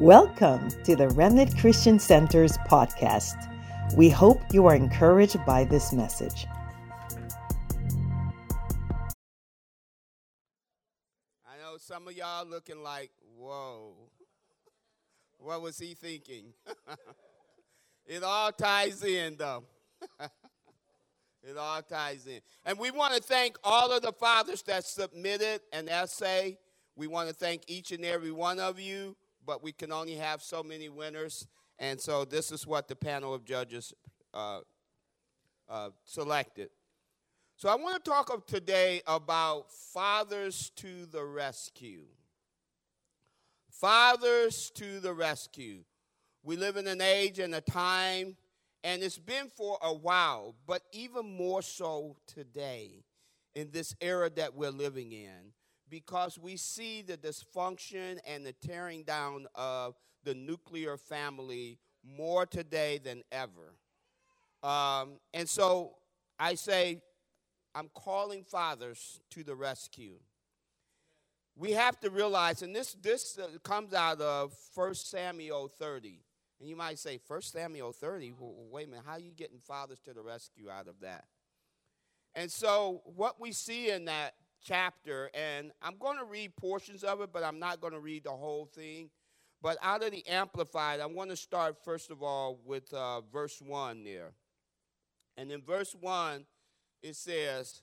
Welcome to the Remnant Christian Center's podcast. We hope you are encouraged by this message. I know some of y'all looking like, whoa, what was he thinking? it all ties in, though. it all ties in. And we want to thank all of the fathers that submitted an essay. We want to thank each and every one of you but we can only have so many winners. And so this is what the panel of judges uh, uh, selected. So I want to talk of today about fathers to the rescue. Fathers to the rescue. We live in an age and a time, and it's been for a while, but even more so today in this era that we're living in because we see the dysfunction and the tearing down of the nuclear family more today than ever. Um, and so I say, I'm calling fathers to the rescue. We have to realize, and this, this uh, comes out of 1 Samuel 30. And you might say, 1 Samuel 30? Well, wait a minute, how are you getting fathers to the rescue out of that? And so, what we see in that chapter, and I'm going to read portions of it, but I'm not going to read the whole thing. But out of the Amplified, I want to start first of all with uh, verse 1 there. And in verse 1, it says,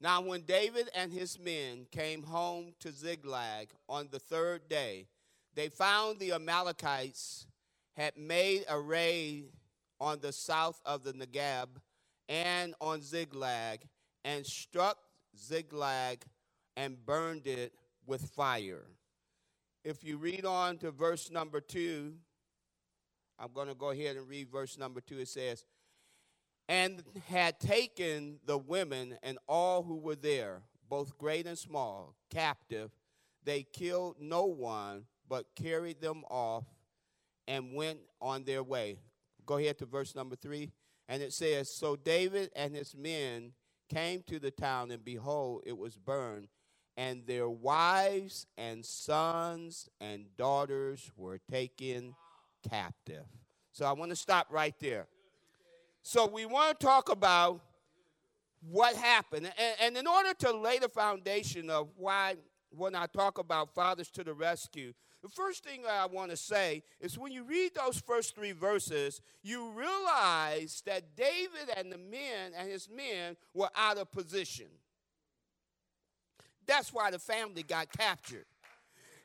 Now when David and his men came home to Ziklag on the third day, they found the Amalekites had made a raid on the south of the Negeb and on Ziklag and struck Ziklag and burned it with fire. If you read on to verse number two, I'm going to go ahead and read verse number two. It says, And had taken the women and all who were there, both great and small, captive. They killed no one, but carried them off and went on their way. Go ahead to verse number three. And it says, So David and his men came to the town, and behold, it was burned, and their wives and sons and daughters were taken captive. So I want to stop right there. So we want to talk about what happened. And, and, in order to lay the foundation of why, when I talk about fathers to the rescue, the first thing I want to say is when you read those first three verses, you realize that David and the men and his men were out of position. That's why the family got captured.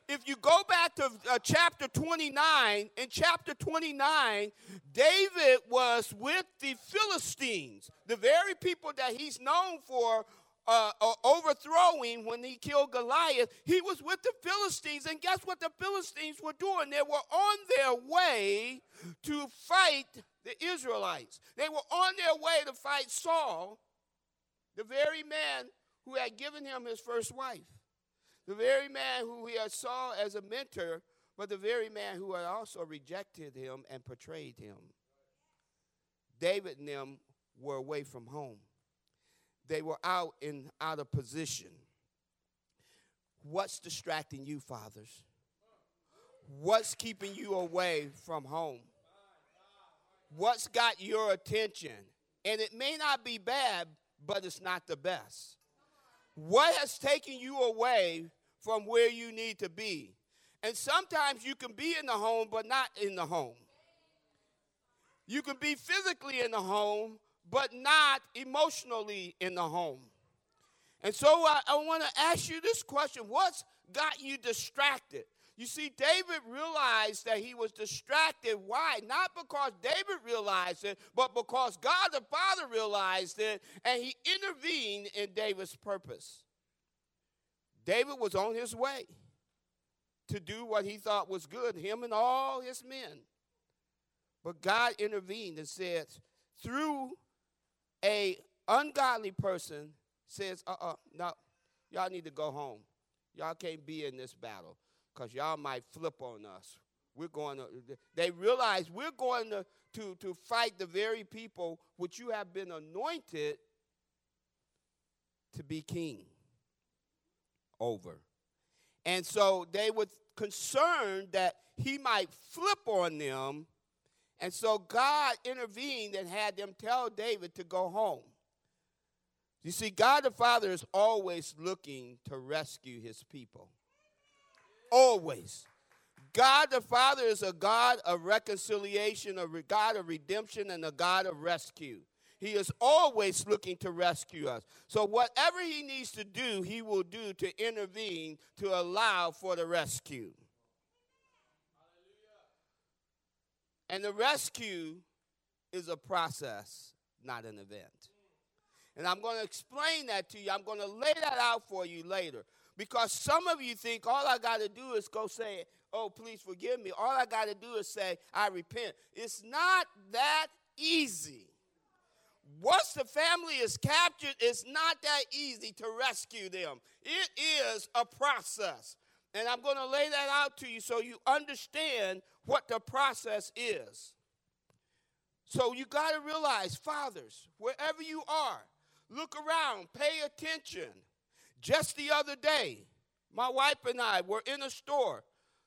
If you go back to uh, chapter 29, in chapter 29, David was with the Philistines, the very people that he's known for uh, uh, overthrowing when he killed Goliath, he was with the Philistines. And guess what the Philistines were doing? They were on their way to fight the Israelites. They were on their way to fight Saul, the very man who had given him his first wife, the very man who he had saw as a mentor, but the very man who had also rejected him and betrayed him. David and them were away from home they were out in out of position. What's distracting you, fathers? What's keeping you away from home? What's got your attention? And it may not be bad, but it's not the best. What has taken you away from where you need to be? And sometimes you can be in the home, but not in the home. You can be physically in the home, but not emotionally in the home. And so I, I want to ask you this question What's got you distracted? You see, David realized that he was distracted. Why? Not because David realized it, but because God the Father realized it and he intervened in David's purpose. David was on his way to do what he thought was good, him and all his men. But God intervened and said, through a ungodly person says, uh-uh, no, y'all need to go home. Y'all can't be in this battle because y'all might flip on us. We're going to, they realize we're going to, to, to fight the very people which you have been anointed to be king over. And so they were concerned that he might flip on them. And so God intervened and had them tell David to go home. You see, God the Father is always looking to rescue his people. Always. God the Father is a God of reconciliation, a God of redemption, and a God of rescue. He is always looking to rescue us. So, whatever He needs to do, He will do to intervene to allow for the rescue. And the rescue is a process, not an event. And I'm going to explain that to you. I'm going to lay that out for you later. Because some of you think all I got to do is go say, Oh, please forgive me. All I got to do is say, I repent. It's not that easy. Once the family is captured, it's not that easy to rescue them. It is a process. And I'm going to lay that out to you so you understand what the process is. So you got to realize, fathers, wherever you are, look around, pay attention. Just the other day, my wife and I were in a store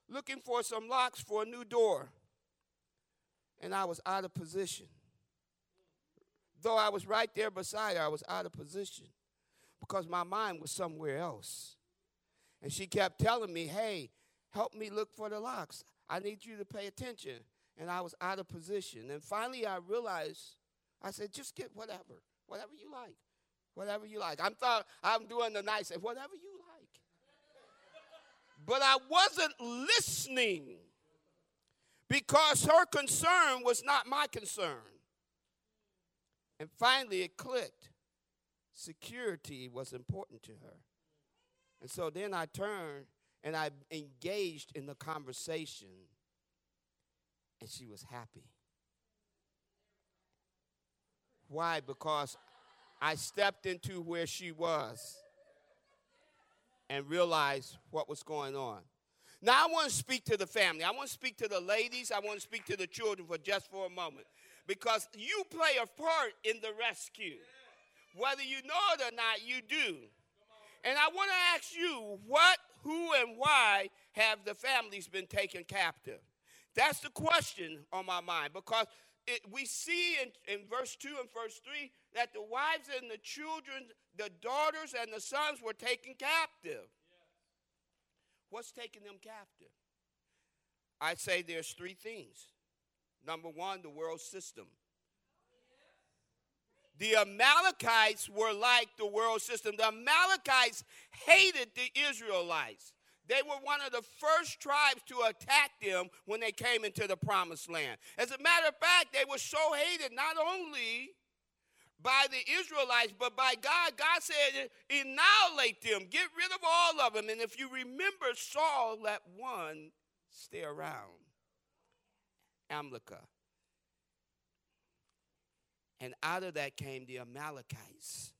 looking for some locks for a new door, and I was out of position. Though I was right there beside her, I was out of position because my mind was somewhere else. And she kept telling me, hey, help me look for the locks. I need you to pay attention. And I was out of position. And finally, I realized, I said, just get whatever, whatever you like, whatever you like. I'm thought I'm doing the nice, and whatever you like. but I wasn't listening because her concern was not my concern. And finally, it clicked. Security was important to her. And so then I turned and I engaged in the conversation, and she was happy. Why? Because I stepped into where she was and realized what was going on. Now, I want to speak to the family. I want to speak to the ladies. I want to speak to the children for just for a moment because you play a part in the rescue. Whether you know it or not, you do. And I want to ask you what, who, and why have the families been taken captive? That's the question on my mind because it, we see in, in verse 2 and verse 3 that the wives and the children, the daughters and the sons were taken captive. What's taking them captive? I say there's three things Number one, the world system. The Amalekites were like the world system. The Amalekites hated the Israelites. They were one of the first tribes to attack them when they came into the promised land. As a matter of fact, they were so hated not only by the Israelites, but by God. God said, annihilate them, get rid of all of them. And if you remember, Saul let one stay around. Amalekah. And out of that came the Amalekites.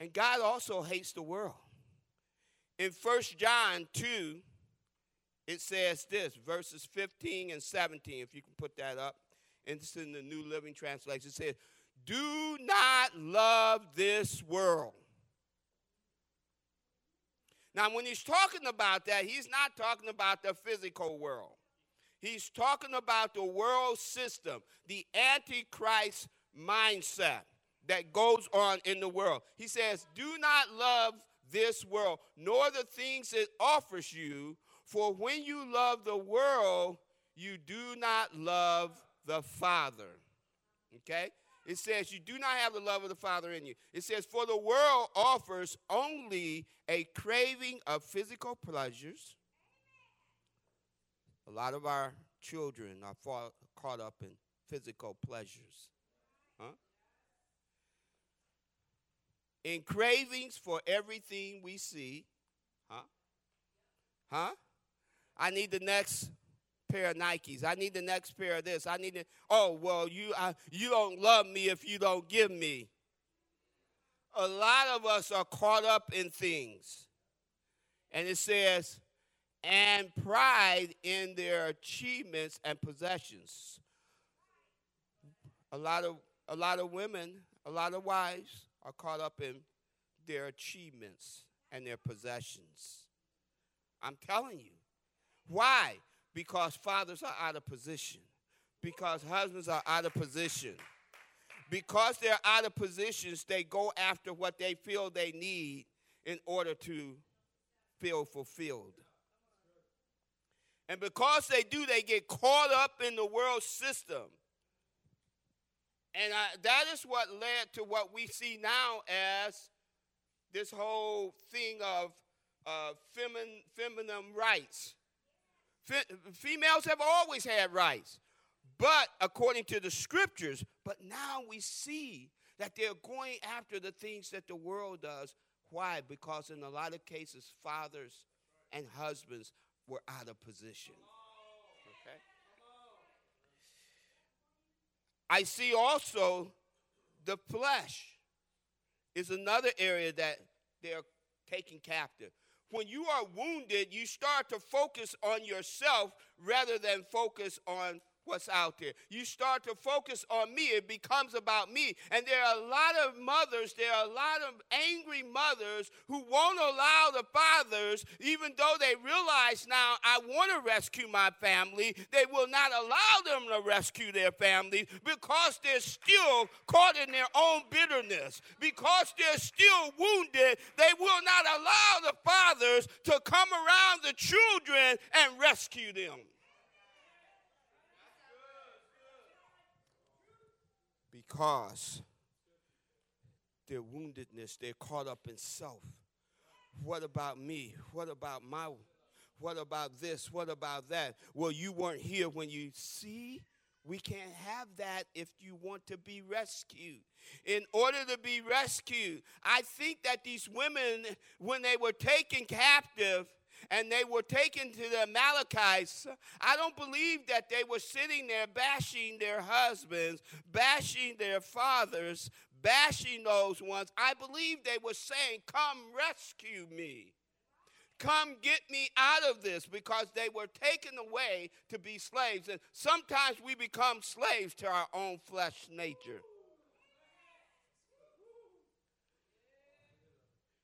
And God also hates the world. In 1 John 2, it says this, verses 15 and 17, if you can put that up. And It's in the New Living Translation. It says, Do not love this world. Now, when he's talking about that, he's not talking about the physical world. He's talking about the world system, the antichrist mindset that goes on in the world. He says, Do not love this world, nor the things it offers you, for when you love the world, you do not love the Father. Okay? It says, You do not have the love of the Father in you. It says, For the world offers only a craving of physical pleasures a lot of our children are caught up in physical pleasures. Huh? In cravings for everything we see. Huh? Huh? I need the next pair of Nikes. I need the next pair of this. I need it. Oh, well, you, I, you don't love me if you don't give me. A lot of us are caught up in things. And it says, and pride in their achievements and possessions. A lot of a lot of women, a lot of wives are caught up in their achievements and their possessions. I'm telling you. Why? Because fathers are out of position. Because husbands are out of position. Because they're out of positions, they go after what they feel they need in order to feel fulfilled. And because they do, they get caught up in the world system. And I, that is what led to what we see now as this whole thing of uh, femin, feminine rights. Fe- females have always had rights, but according to the scriptures, but now we see that they're going after the things that the world does. Why? Because in a lot of cases, fathers and husbands were out of position. Okay? I see also the flesh is another area that they're taking captive. When you are wounded, you start to focus on yourself rather than focus on what's out there. You start to focus on me, it becomes about me. And there are a lot of mothers, there are a lot of angry mothers who won't allow the fathers, even though they realize now, I want to rescue my family, they will not allow them to rescue their family because they're still caught in their own bitterness. Because they're still wounded, they will not allow the fathers to come around the children and rescue them. Because their woundedness, they're caught up in self. What about me? What about my what about this? What about that? Well, you weren't here when you see. We can't have that if you want to be rescued. In order to be rescued, I think that these women, when they were taken captive, and they were taken to the Amalekites, I don't believe that they were sitting there bashing their husbands, bashing their fathers, bashing those ones. I believe they were saying, Come rescue me. Come get me out of this because they were taken away to be slaves. And sometimes we become slaves to our own flesh nature.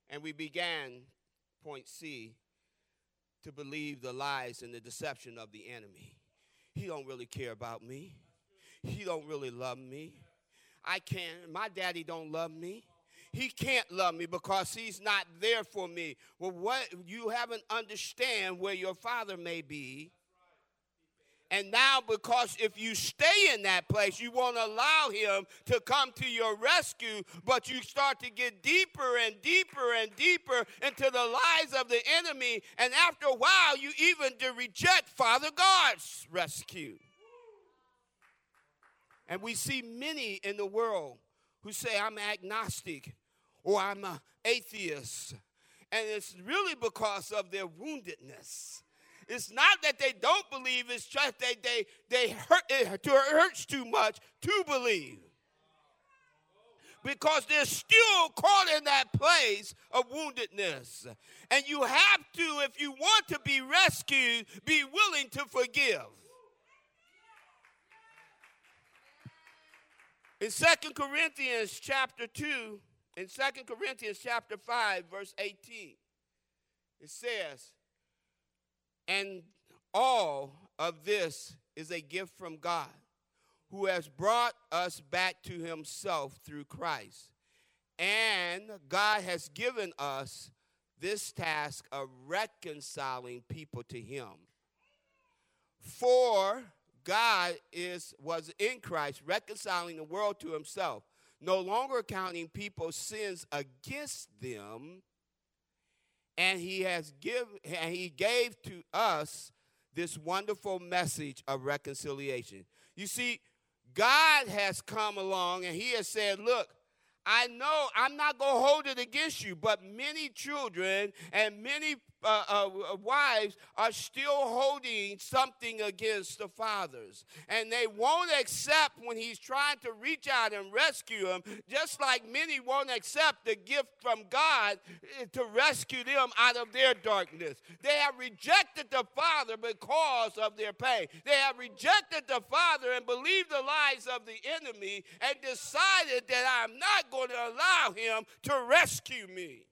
And we began, point C, to believe the lies and the deception of the enemy. He don't really care about me. He don't really love me. I can't, my daddy don't love me. He can't love me because he's not there for me. Well, what you haven't understand where your father may be and now, because if you stay in that place, you won't allow him to come to your rescue, but you start to get deeper and deeper and deeper into the lies of the enemy. And after a while, you even to reject Father God's rescue. And we see many in the world who say, I'm agnostic or I'm an atheist. And it's really because of their woundedness it's not that they don't believe, it's just that they, they hurt, it hurts too much to believe. Because they're still caught in that place of woundedness. And you have to, if you want to be rescued, be willing to forgive. In Second Corinthians chapter 2, in Second Corinthians chapter 5, verse 18, it says, and all of this is a gift from God, who has brought us back to himself through Christ. And God has given us this task of reconciling people to him. For God is was in Christ reconciling the world to himself, no longer counting people's sins against them and he has give and he gave to us this wonderful message of reconciliation. You see, God has come along and he has said, look, I know I'm not going to hold it against you, but many children and many uh, uh, wives are still holding something against the fathers. And they won't accept when he's trying to reach out and rescue them, just like many won't accept the gift from God eh, to rescue them out of their darkness. They have rejected the Father because of their pain. They have rejected the Father and believed the lies of the enemy and decided that I'm not going to allow him to rescue me.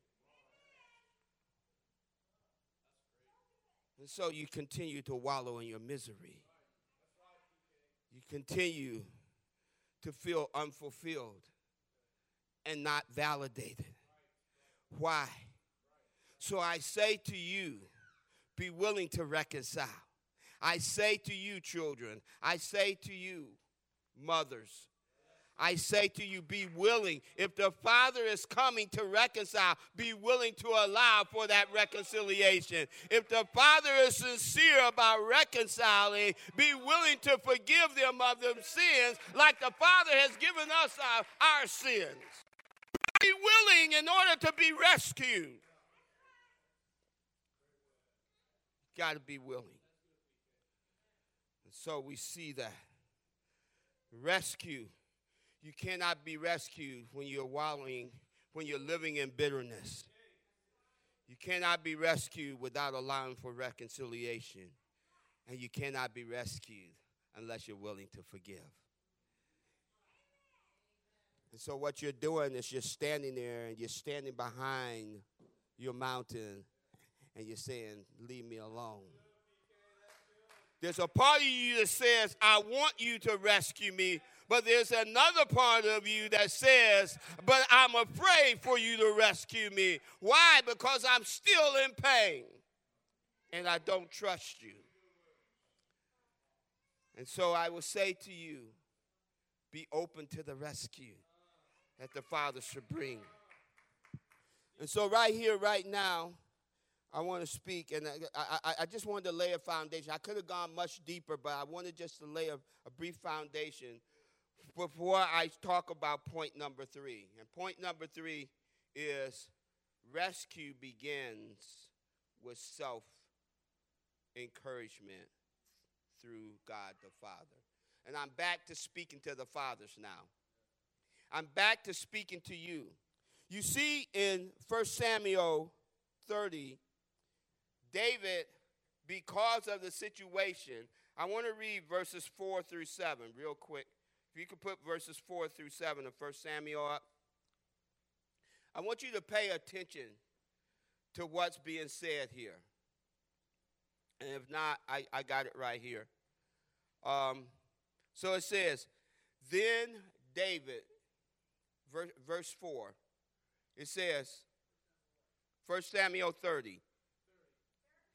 And so you continue to wallow in your misery. You continue to feel unfulfilled and not validated. Why? So I say to you, be willing to reconcile. I say to you, children, I say to you, mothers, I say to you, be willing. If the Father is coming to reconcile, be willing to allow for that reconciliation. If the Father is sincere about reconciling, be willing to forgive them of their sins like the Father has given us our, our sins. Be willing in order to be rescued. Got to be willing. And so we see that. Rescue you cannot be rescued when you're wallowing, when you're living in bitterness. You cannot be rescued without allowing for reconciliation. And you cannot be rescued unless you're willing to forgive. And so, what you're doing is you're standing there and you're standing behind your mountain and you're saying, Leave me alone. There's a part of you that says, I want you to rescue me, but there's another part of you that says, But I'm afraid for you to rescue me. Why? Because I'm still in pain and I don't trust you. And so I will say to you, be open to the rescue that the Father should bring. And so, right here, right now, I want to speak, and I, I, I, just wanted to lay a foundation. I could have gone much deeper, but I wanted just to lay a, a brief foundation before I talk about point number three. And point number three is rescue begins with self encouragement through God the Father. And I'm back to speaking to the fathers now. I'm back to speaking to you. You see in 1 Samuel 30, David, because of the situation, I want to read verses 4 through 7 real quick. If you could put verses 4 through 7 of 1 Samuel up. I want you to pay attention to what's being said here. And if not, I, I got it right here. Um, so it says, Then David, verse, verse 4, it says, 1 Samuel 30.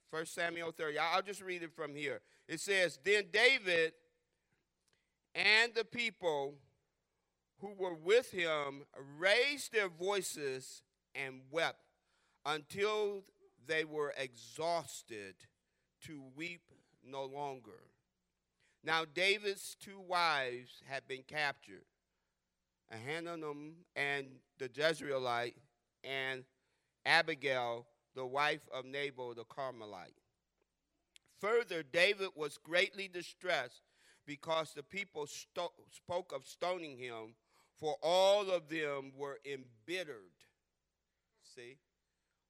1 Samuel 30. I'll just read it from here. It says, Then David and the people who were with him raised their voices and wept until they were exhausted to weep no longer. Now, David's two wives had been captured Ahinoam and the Jezreelite, and Abigail, the wife of Nabal the Carmelite. Further, David was greatly distressed because the people sto- spoke of stoning him, for all of them were embittered. See?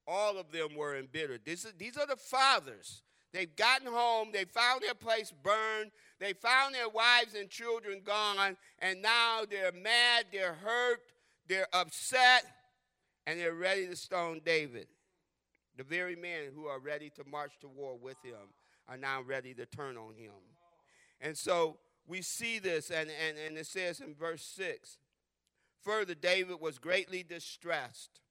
All of them were embittered. Is, these are the fathers. They've gotten home, they found their place burned, they found their wives and children gone, and now they're mad, they're hurt, they're upset, and they're ready to stone David. The very men who are ready to march to war with him are now ready to turn on him. And so we see this, and, and, and it says in verse 6 Further, David was greatly distressed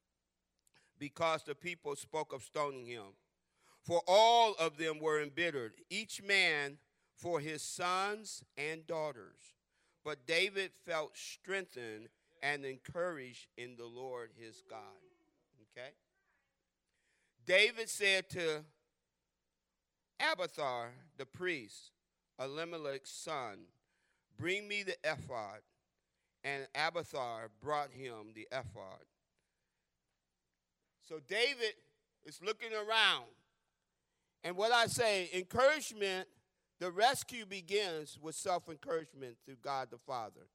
because the people spoke of stoning him. For all of them were embittered, each man for his sons and daughters. But David felt strengthened and encouraged in the Lord his God. Okay? David said to Abiathar, the priest, Elimelech's son, Bring me the ephod. And Abiathar brought him the ephod. So David is looking around. And what I say, encouragement, the rescue begins with self encouragement through God the Father.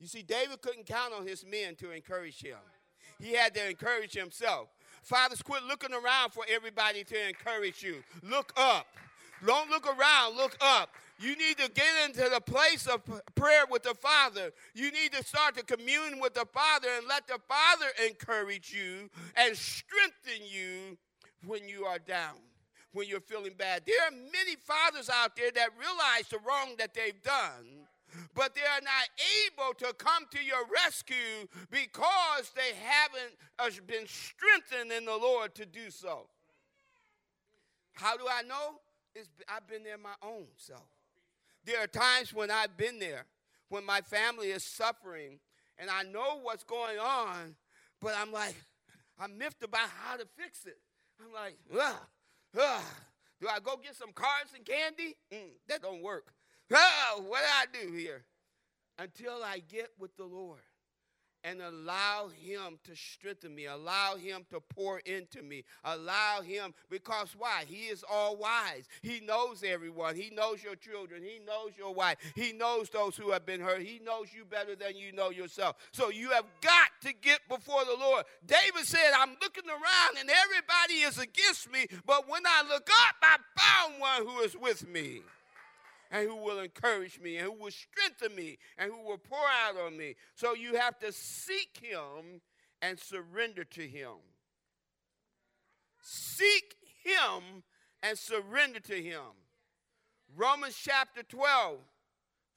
You see, David couldn't count on his men to encourage him, he had to encourage himself. Fathers, quit looking around for everybody to encourage you. Look up. Don't look around, look up. You need to get into the place of prayer with the Father. You need to start to commune with the Father and let the Father encourage you and strengthen you when you are down. when you're feeling bad. There are many fathers out there that realize the wrong that they've done, but they are not able to come to your rescue because they haven't uh, been strengthened in the Lord to do so. How do I know? I've been there my own self. There are times when I've been there, when my family is suffering, and I know what's going on, but I'm like, I'm miffed about how to fix it. I'm like, ugh, ugh. Do I go get some cards and candy? Mm, that don't work. What do I do here? Until I get with the Lord and allow him to strengthen me allow him to pour into me allow him because why? He is all wise. He knows everyone. He knows your children. He knows your wife. He knows those who have been hurt. He knows you better than you know yourself. So you have got to get before the lord. David said i'm looking around and everybody is against me but when i look up i found one who is with me and who will encourage me and who will strengthen me and who will pour out on me. So you have to seek him and surrender to him. Seek him and surrender to him. Romans chapter 12,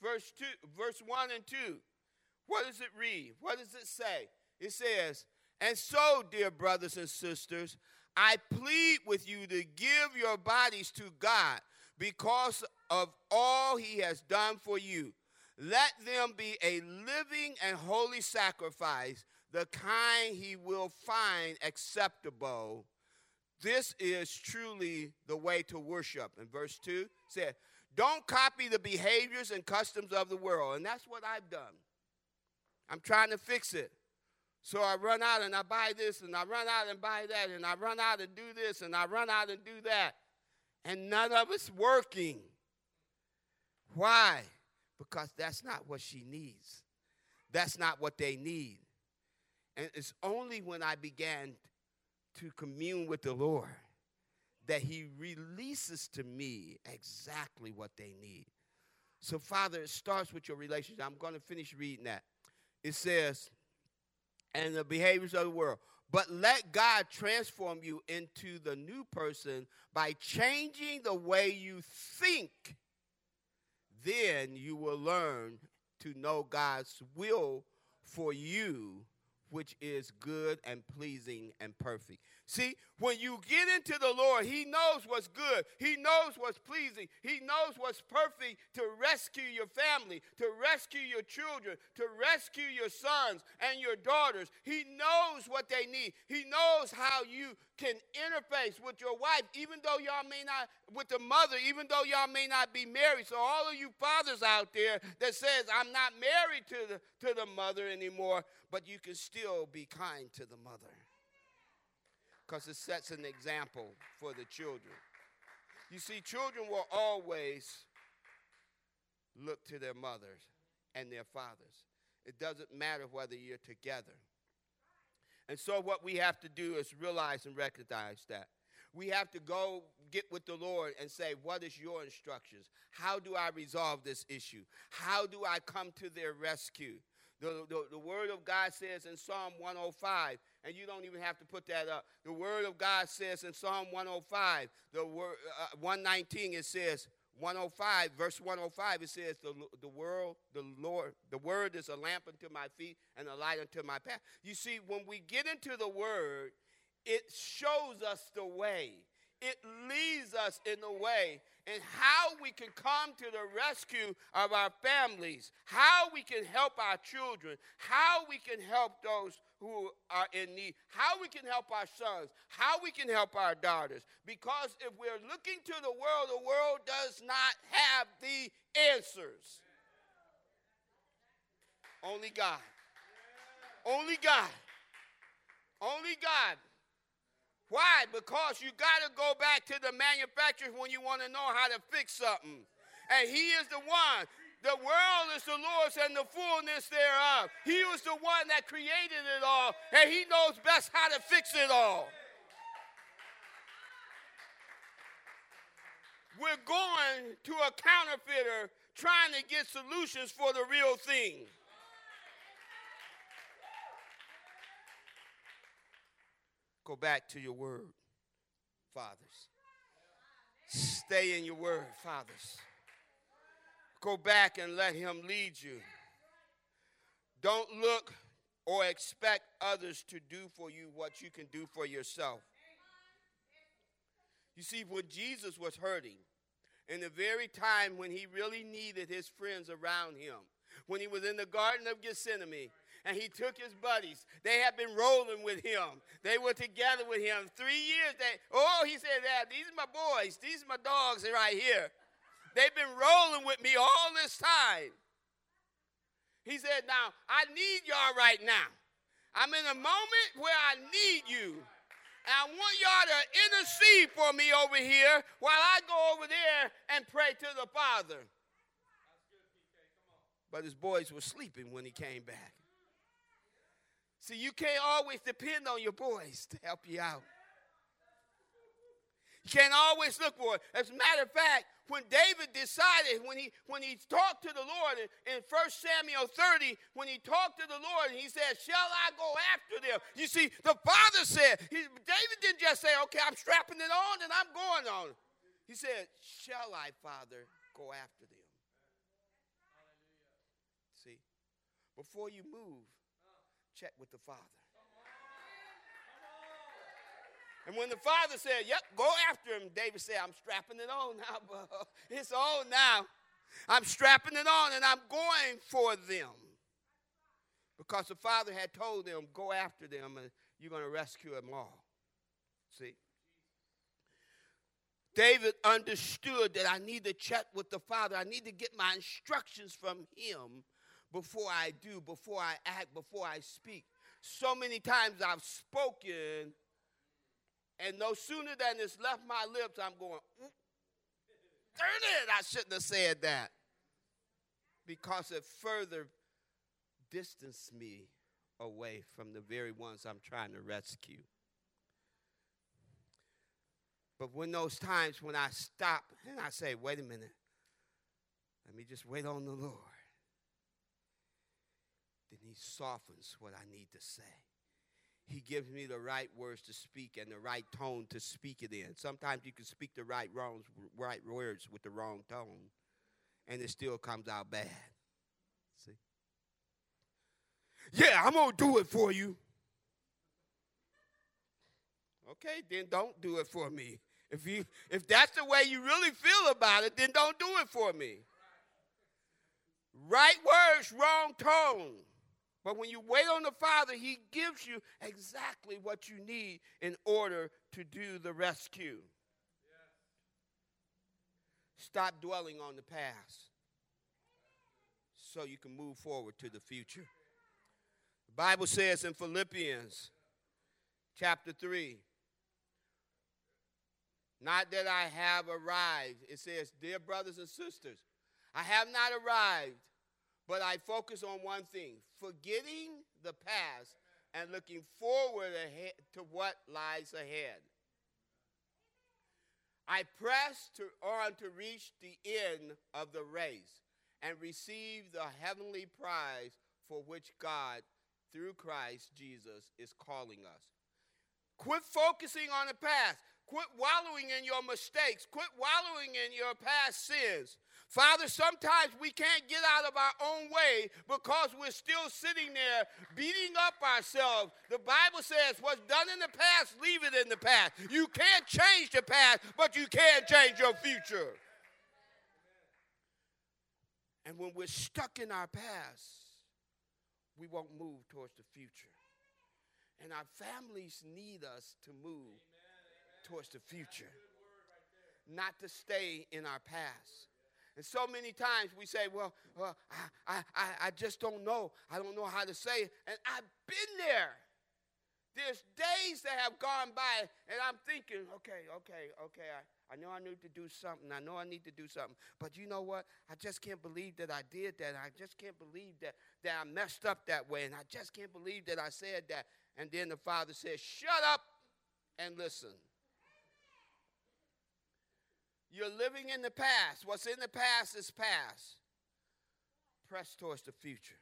verse 2, verse 1 and 2. What does it read? What does it say? It says, And so, dear brothers and sisters, I plead with you to give your bodies to God because of all he has done for you. Let them be a living and holy sacrifice, the kind he will find acceptable. This is truly the way to worship. And verse 2 said, Don't copy the behaviors and customs of the world. And that's what I've done. I'm trying to fix it. So I run out and I buy this and I run out and buy that and I run out and do this and I run out and do that and none of it's working. Why? Because that's not what she needs. That's not what they need. And it's only when I began to commune with the Lord that He releases to me exactly what they need. So, Father, it starts with your relationship. I'm going to finish reading that. It says, and the behaviors of the world. But let God transform you into the new person by changing the way you think. Then you will learn to know God's will for you, which is good and pleasing and perfect. See, when you get into the Lord, He knows what's good. He knows what's pleasing. He knows what's perfect to rescue your family, to rescue your children, to rescue your sons and your daughters. He knows what they need. He knows how you can interface with your wife, even though y'all may not, with the mother, even though y'all may not be married. So all of you fathers out there that says, I'm not married to the, to the mother anymore, but you can still be kind to the mother because it sets an example for the children. You see, children will always look to their mothers and their fathers. It doesn't matter whether you're together. And so, what we have to do is realize and recognize that. We have to go get with the Lord and say, What is your instructions? How do I resolve this issue? How do I come to their rescue? The, the, the, Word of God says in Psalm 105, and you don't even have to put that up. The Word of God says in Psalm 105, the word, uh, 119, it says, 105, verse 105, it says, the, the world, the Lord, the Word is a lamp unto my feet and a light unto my path. You see, when we get into the Word, it shows us the way. It leads us in the way and how we can come to the rescue of our families, how we can help our children, how we can help those who are in need, how we can help our sons, how we can help our daughters. Because if we're looking to the world, the world does not have the answers. Only God. Only God. Only God why? Because you got to go back to the manufacturer when you want to know how to fix something. And He is the one. The world is the Lord's and the fullness thereof. He was the one that created it all, and He knows best how to fix it all. We're going to a counterfeiter trying to get solutions for the real thing. Go back to your word, fathers. Stay in your word, fathers. Go back and let him lead you. Don't look or expect others to do for you what you can do for yourself. You see, when Jesus was hurting, in the very time when he really needed his friends around him, when he was in the Garden of Gethsemane, and he took his buddies. They had been rolling with him. They were together with him. Three years, they, oh, he said that. These are my boys. These are my dogs right here. They've been rolling with me all this time. He said, now, I need y'all right now. I'm in a moment where I need you. And I want y'all to intercede for me over here while I go over there and pray to the Father. But his boys were sleeping when he came back. See, you can't always depend on your boys to help you out. Can't always look for it. As a matter of fact, when David decided, when he when he talked to the Lord in, in 1 Samuel 30, when he talked to the Lord he said, Shall I go after them? You see, the father said, he, David didn't just say, Okay, I'm strapping it on and I'm going on. He said, Shall I, Father, go after them? See, before you move, check with the Father. And when the father said, Yep, go after him, David said, I'm strapping it on now, bro. It's on now. I'm strapping it on and I'm going for them. Because the father had told them, Go after them and you're going to rescue them all. See? David understood that I need to check with the father. I need to get my instructions from him before I do, before I act, before I speak. So many times I've spoken, and no sooner than it's left my lips, I'm going, mm, darn it, I shouldn't have said that. Because it further distanced me away from the very ones I'm trying to rescue. But when those times when I stop and I say, wait a minute, let me just wait on the Lord then he softens what I need to say. He gives me the right words to speak and the right tone to speak it in. Sometimes you can speak the right wrongs, right words with the wrong tone, and it still comes out bad. See? Yeah, I'm gonna do it for you. Okay, then don't do it for me. If you if that's the way you really feel about it, then don't do it for me. Right words, wrong tone. But when you wait on the Father, He gives you exactly what you need in order to do the rescue. Stop dwelling on the past so you can move forward to the future. The Bible says in Philippians chapter 3 not that I have arrived. It says, Dear brothers and sisters, I have not arrived but I focus on one thing forgetting the past and looking forward ahead to what lies ahead. I press to, on to reach the end of the race and receive the heavenly prize for which God, through Christ Jesus, is calling us. Quit focusing on the past. Quit wallowing in your mistakes. Quit wallowing in your past sins. Father, sometimes we can't get out of our own way because we're still sitting there beating up ourselves. The Bible says, What's done in the past, leave it in the past. You can't change the past, but you can change your future. And when we're stuck in our past, we won't move towards the future. And our families need us to move towards the future, not to stay in our past. And so many times we say, well, well I, I, I just don't know. I don't know how to say it. And I've been there. There's days that have gone by, and I'm thinking, okay, okay, okay, I, I know I need to do something. I know I need to do something. But you know what? I just can't believe that I did that. I just can't believe that, that I messed up that way. And I just can't believe that I said that. And then the father says, shut up and listen. You're living in the past. What's in the past is past. Press towards the future.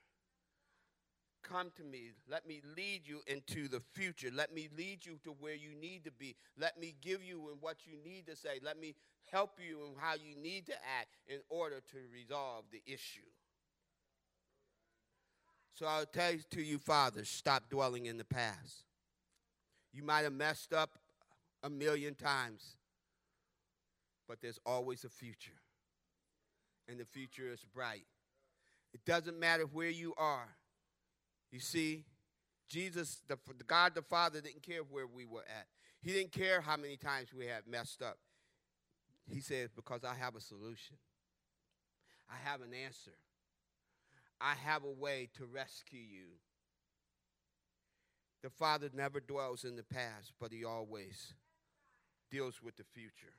come to me. Let me lead you into the future. Let me lead you to where you need to be. Let me give you in what you need to say. Let me help you in how you need to act in order to resolve the issue. So I'll tell you to you, fathers, stop dwelling in the past. You might have messed up a million times, but there's always a future. And the future is bright. It doesn't matter where you are. You see, Jesus, the, God the Father, didn't care where we were at. He didn't care how many times we had messed up. He says, Because I have a solution, I have an answer, I have a way to rescue you. The Father never dwells in the past, but He always deals with the future.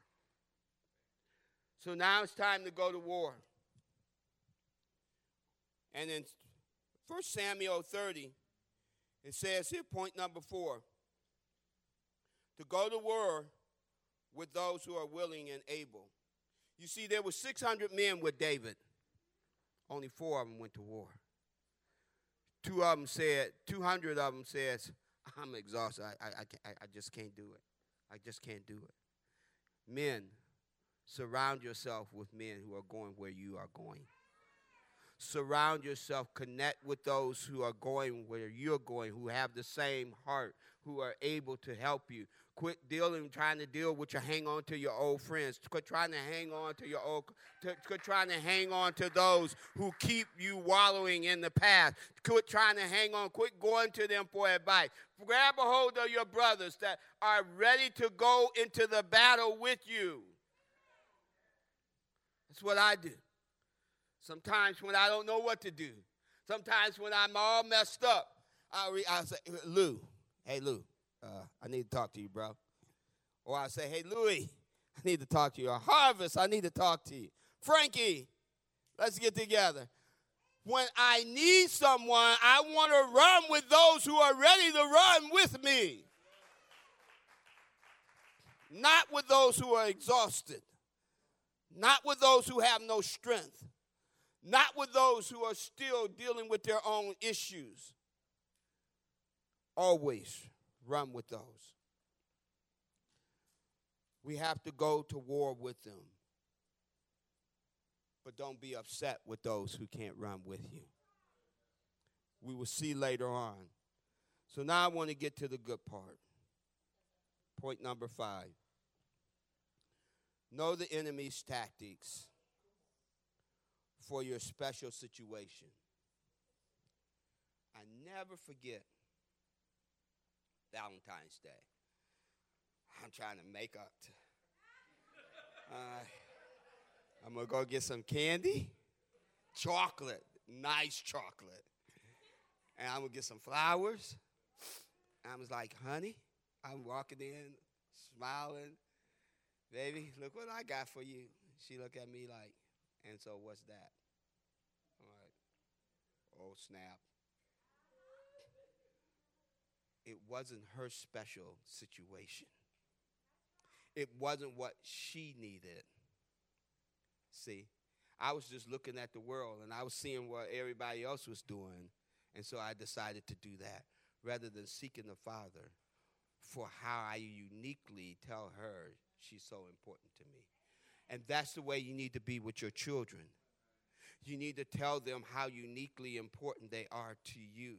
So now it's time to go to war. And in 1 Samuel 30, it says here, point number four to go to war with those who are willing and able. You see, there were 600 men with David. Only four of them went to war. Two of them said, 200 of them says, I'm exhausted. I, I, I, I just can't do it. I just can't do it. Men, surround yourself with men who are going where you are going. Surround yourself, connect with those who are going where you're going, who have the same heart, who are able to help you. Quit dealing, trying to deal with your hang on to your old friends. Quit trying to hang on to your old, to, quit trying to hang on to those who keep you wallowing in the past. Quit trying to hang on. Quit going to them for advice. Grab a hold of your brothers that are ready to go into the battle with you. That's what I do. Sometimes when I don't know what to do, sometimes when I'm all messed up, I, re- I say, Lou, hey, Lou, uh, I need to talk to you, bro. Or I say, hey, Louie, I need to talk to you. Or Harvest, I need to talk to you. Frankie, let's get together. When I need someone, I want to run with those who are ready to run with me. Not with those who are exhausted. Not with those who have no strength. Not with those who are still dealing with their own issues. Always run with those. We have to go to war with them. But don't be upset with those who can't run with you. We will see later on. So now I want to get to the good part. Point number five know the enemy's tactics for your special situation. I never forget Valentine's Day. I'm trying to make up. To, uh, I'm gonna go get some candy, chocolate, nice chocolate, and I'm gonna get some flowers. I was like, honey, I'm walking in, smiling, baby. Look what I got for you. She looked at me like, and so what's that? I'm like, oh snap it wasn't her special situation. It wasn't what she needed. See, I was just looking at the world and I was seeing what everybody else was doing. And so I decided to do that rather than seeking the Father for how I uniquely tell her she's so important to me. And that's the way you need to be with your children. You need to tell them how uniquely important they are to you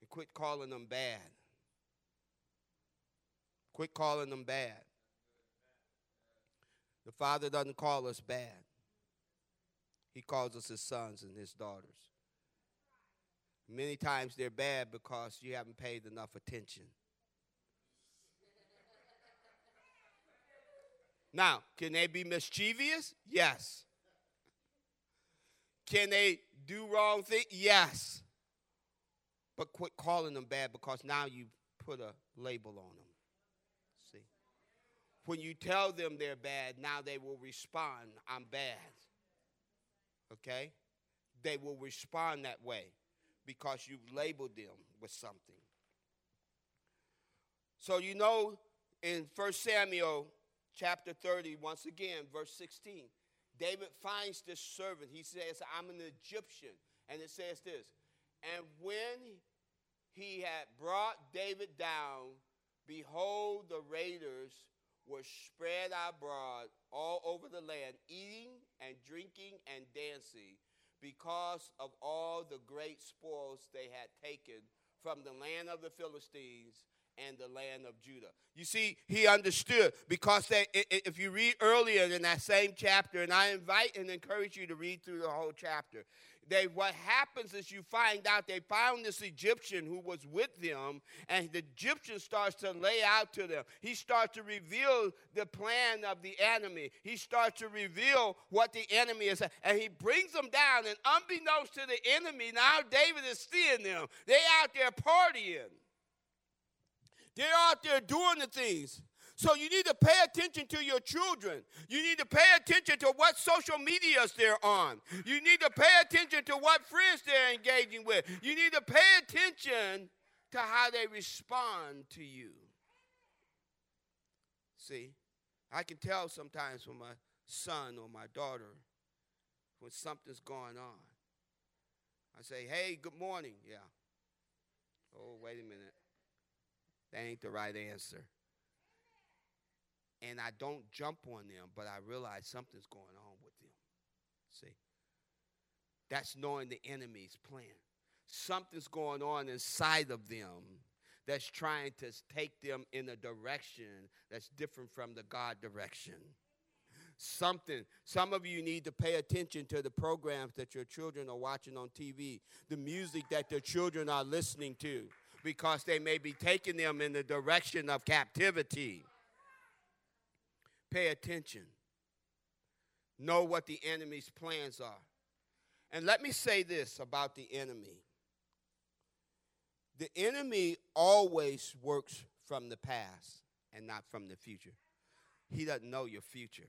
and quit calling them bad. Quit calling them bad. The Father doesn't call us bad, He calls us His sons and His daughters. Many times they're bad because you haven't paid enough attention. Now, can they be mischievous? Yes. Can they do wrong things? Yes. But quit calling them bad because now you put a label on them. See? When you tell them they're bad, now they will respond, I'm bad. Okay? They will respond that way because you've labeled them with something. So you know in 1 Samuel chapter 30, once again, verse 16, David finds this servant. He says, I'm an Egyptian. And it says this And when he had brought David down, behold, the raiders were spread abroad all over the land, eating and drinking and dancing because of all the great spoils they had taken from the land of the Philistines and the land of Judah. You see, he understood because if you read earlier in that same chapter, and I invite and encourage you to read through the whole chapter, they what happens is you find out they found this Egyptian who was with them, and the Egyptian starts to lay out to them. He starts to reveal the plan of the enemy. He starts to reveal what the enemy is, and he brings them down. And unbeknownst to the enemy, now David is seeing them. They out there partying. They're out there doing the things. So you need to pay attention to your children. You need to pay attention to what social medias they're on. You need to pay attention to what friends they're engaging with. You need to pay attention to how they respond to you. See, I can tell sometimes when my son or my daughter when something's going on. I say, hey, good morning. Yeah. Oh, wait a minute. That ain't the right answer and I don't jump on them, but I realize something's going on with them. See? That's knowing the enemy's plan. Something's going on inside of them that's trying to take them in a direction that's different from the God direction. Something, some of you need to pay attention to the programs that your children are watching on TV, the music that their children are listening to, because they may be taking them in the direction of captivity. Pay attention. Know what the enemy's plans are. And let me say this about the enemy the enemy always works from the past and not from the future. He doesn't know your future,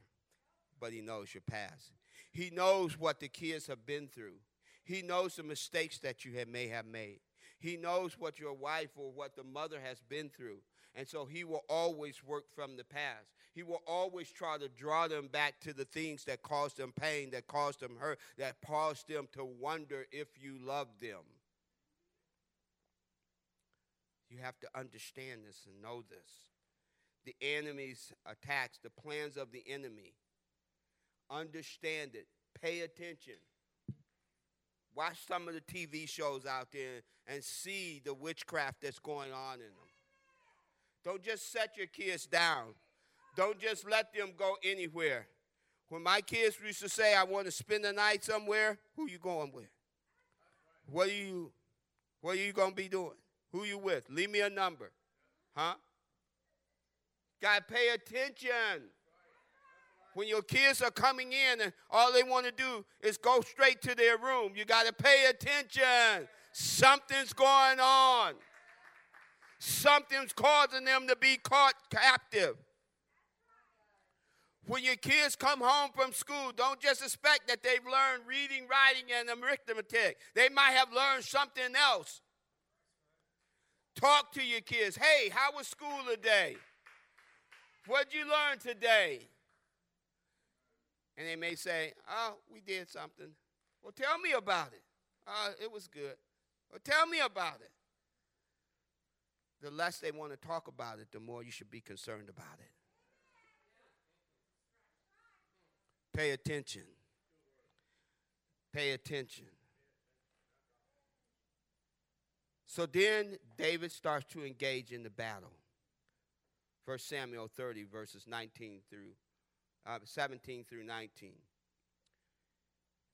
but he knows your past. He knows what the kids have been through. He knows the mistakes that you have, may have made. He knows what your wife or what the mother has been through. And so he will always work from the past. He will always try to draw them back to the things that caused them pain, that caused them hurt, that caused them to wonder if you love them. You have to understand this and know this. The enemy's attacks, the plans of the enemy. Understand it. Pay attention. Watch some of the TV shows out there and see the witchcraft that's going on in them. Don't just set your kids down. Don't just let them go anywhere. When my kids used to say, I want to spend the night somewhere, who you going with? What are you, what are you going to be doing? Who you with? Leave me a number. Huh? Got to pay attention. When your kids are coming in and all they want to do is go straight to their room, you got to pay attention. Something's going on. Something's causing them to be caught captive. When your kids come home from school, don't just expect that they've learned reading, writing, and arithmetic. They might have learned something else. Talk to your kids. Hey, how was school today? What'd you learn today? And they may say, Oh, we did something. Well, tell me about it. Uh, it was good. Well, tell me about it. The less they want to talk about it, the more you should be concerned about it. Pay attention. Pay attention. So then David starts to engage in the battle. 1 Samuel 30, verses 19 through uh, 17 through 19.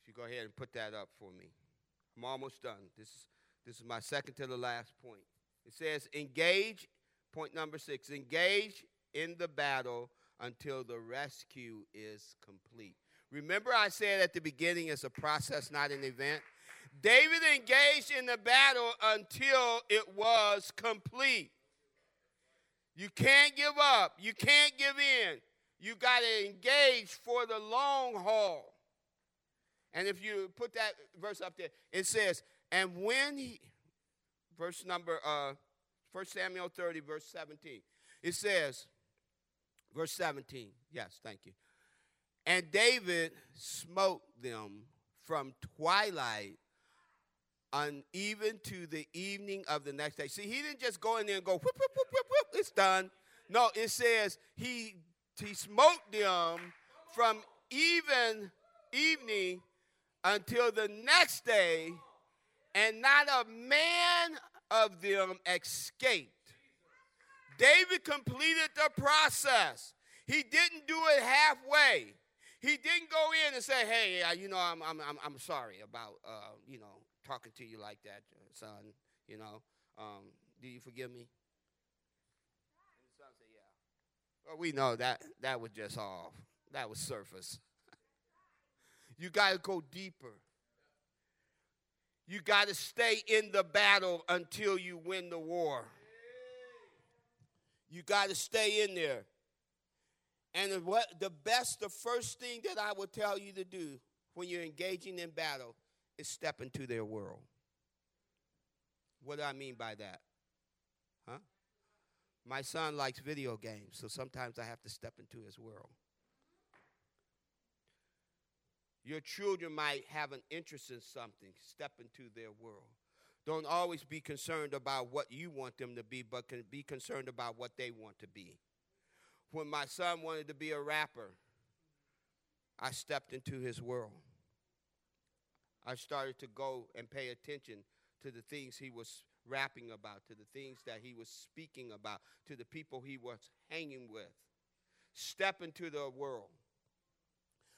If you go ahead and put that up for me. I'm almost done. This is, this is my second to the last point. It says, engage, point number six, engage in the battle until the rescue is complete. Remember, I said at the beginning it's a process, not an event? David engaged in the battle until it was complete. You can't give up, you can't give in. You got to engage for the long haul. And if you put that verse up there, it says, and when he, verse number, uh, 1 Samuel 30, verse 17, it says, Verse 17. Yes, thank you. And David smote them from twilight on even to the evening of the next day. See, he didn't just go in there and go, whoop, whoop, whoop, whoop, whoop, it's done. No, it says he he smote them from even evening until the next day, and not a man of them escaped. David completed the process. He didn't do it halfway. He didn't go in and say, "Hey, you know, I'm I'm I'm, sorry about uh, you know talking to you like that, son. You know, um, do you forgive me?" And the son said, "Yeah." Well, we know that that was just off. That was surface. you got to go deeper. You got to stay in the battle until you win the war. You got to stay in there. And what the best, the first thing that I would tell you to do when you're engaging in battle is step into their world. What do I mean by that? Huh? My son likes video games, so sometimes I have to step into his world. Your children might have an interest in something, step into their world. Don't always be concerned about what you want them to be, but can be concerned about what they want to be. When my son wanted to be a rapper, I stepped into his world. I started to go and pay attention to the things he was rapping about, to the things that he was speaking about, to the people he was hanging with. Step into the world.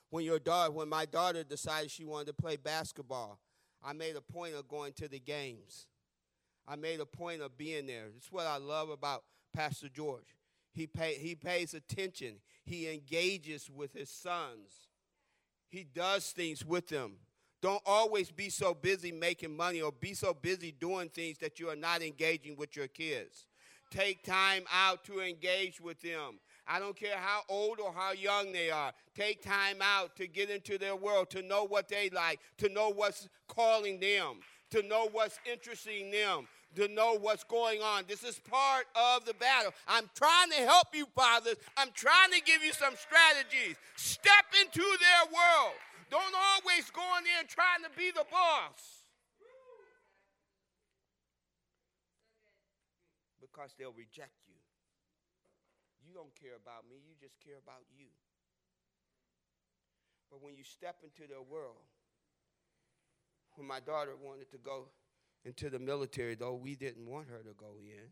When your daughter, when my daughter decided she wanted to play basketball, I made a point of going to the games. I made a point of being there. That's what I love about Pastor George. He, pay, he pays attention, he engages with his sons, he does things with them. Don't always be so busy making money or be so busy doing things that you are not engaging with your kids. Take time out to engage with them. I don't care how old or how young they are. Take time out to get into their world, to know what they like, to know what's calling them, to know what's interesting them, to know what's going on. This is part of the battle. I'm trying to help you, fathers. I'm trying to give you some strategies. Step into their world. Don't always go in there trying to be the boss. Because they'll reject you. You don't care about me, you just care about you. But when you step into their world, when my daughter wanted to go into the military, though we didn't want her to go in,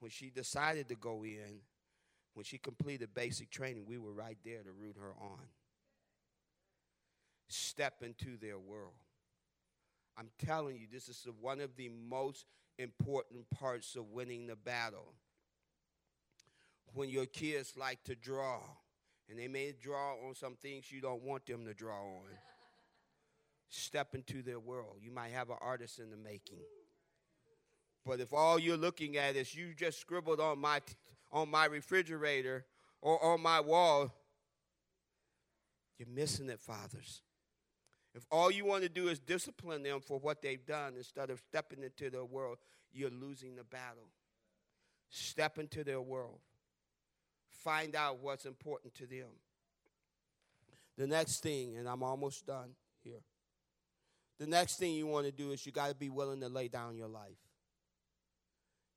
when she decided to go in, when she completed basic training, we were right there to root her on. Step into their world. I'm telling you, this is one of the most important parts of winning the battle. When your kids like to draw, and they may draw on some things you don't want them to draw on step into their world. You might have an artist in the making. But if all you're looking at is you just scribbled on my on my refrigerator or on my wall, you're missing it, fathers. If all you want to do is discipline them for what they've done instead of stepping into their world, you're losing the battle. Step into their world. Find out what's important to them. The next thing, and I'm almost done here. The next thing you want to do is you got to be willing to lay down your life.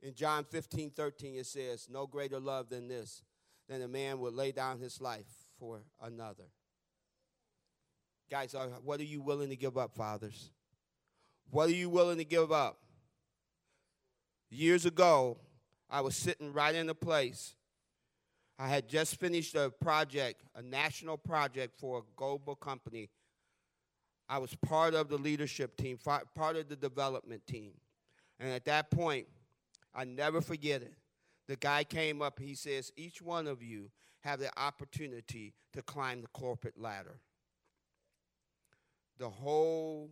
In John 15, 13, it says, No greater love than this, than a man would lay down his life for another. Guys, uh, what are you willing to give up, fathers? What are you willing to give up? Years ago, I was sitting right in a place. I had just finished a project, a national project for a global company I was part of the leadership team, part of the development team. And at that point, I never forget it. The guy came up, he says, Each one of you have the opportunity to climb the corporate ladder. The whole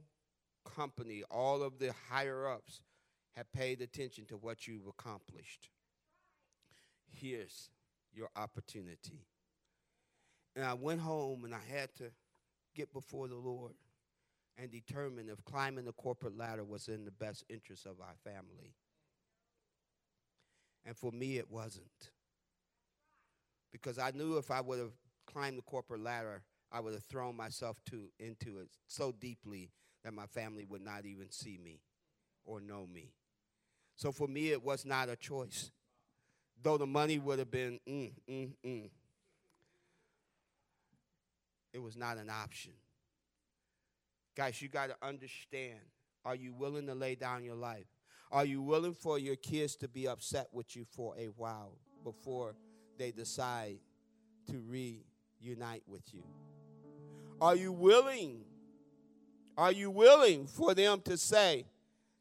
company, all of the higher ups, have paid attention to what you've accomplished. Here's your opportunity. And I went home and I had to get before the Lord and determine if climbing the corporate ladder was in the best interest of our family. And for me, it wasn't. Because I knew if I would have climbed the corporate ladder, I would have thrown myself to, into it so deeply that my family would not even see me or know me. So for me, it was not a choice. Though the money would have been, mm, mm, mm, it was not an option. Guys, you got to understand are you willing to lay down your life? Are you willing for your kids to be upset with you for a while before they decide to reunite with you? Are you willing? Are you willing for them to say,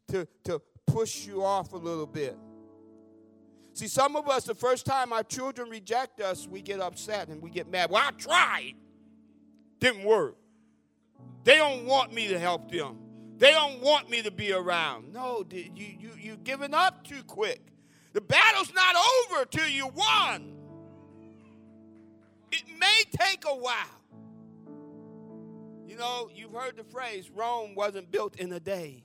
to, to push you off a little bit? See, some of us, the first time our children reject us, we get upset and we get mad. Well, I tried, didn't work. They don't want me to help them. They don't want me to be around. No, you, you, you're giving up too quick. The battle's not over till you won. It may take a while. Know, you've heard the phrase Rome wasn't built in a day.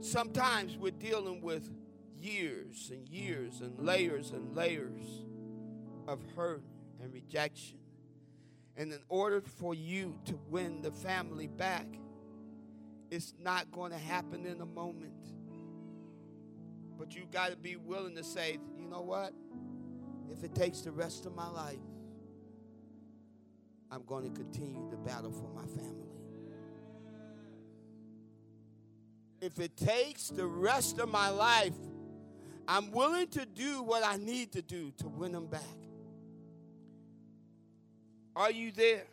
Sometimes we're dealing with years and years and layers and layers of hurt and rejection. And in order for you to win the family back, it's not going to happen in a moment. But you got to be willing to say, you know what? If it takes the rest of my life, I'm going to continue the battle for my family. If it takes the rest of my life, I'm willing to do what I need to do to win them back. Are you there?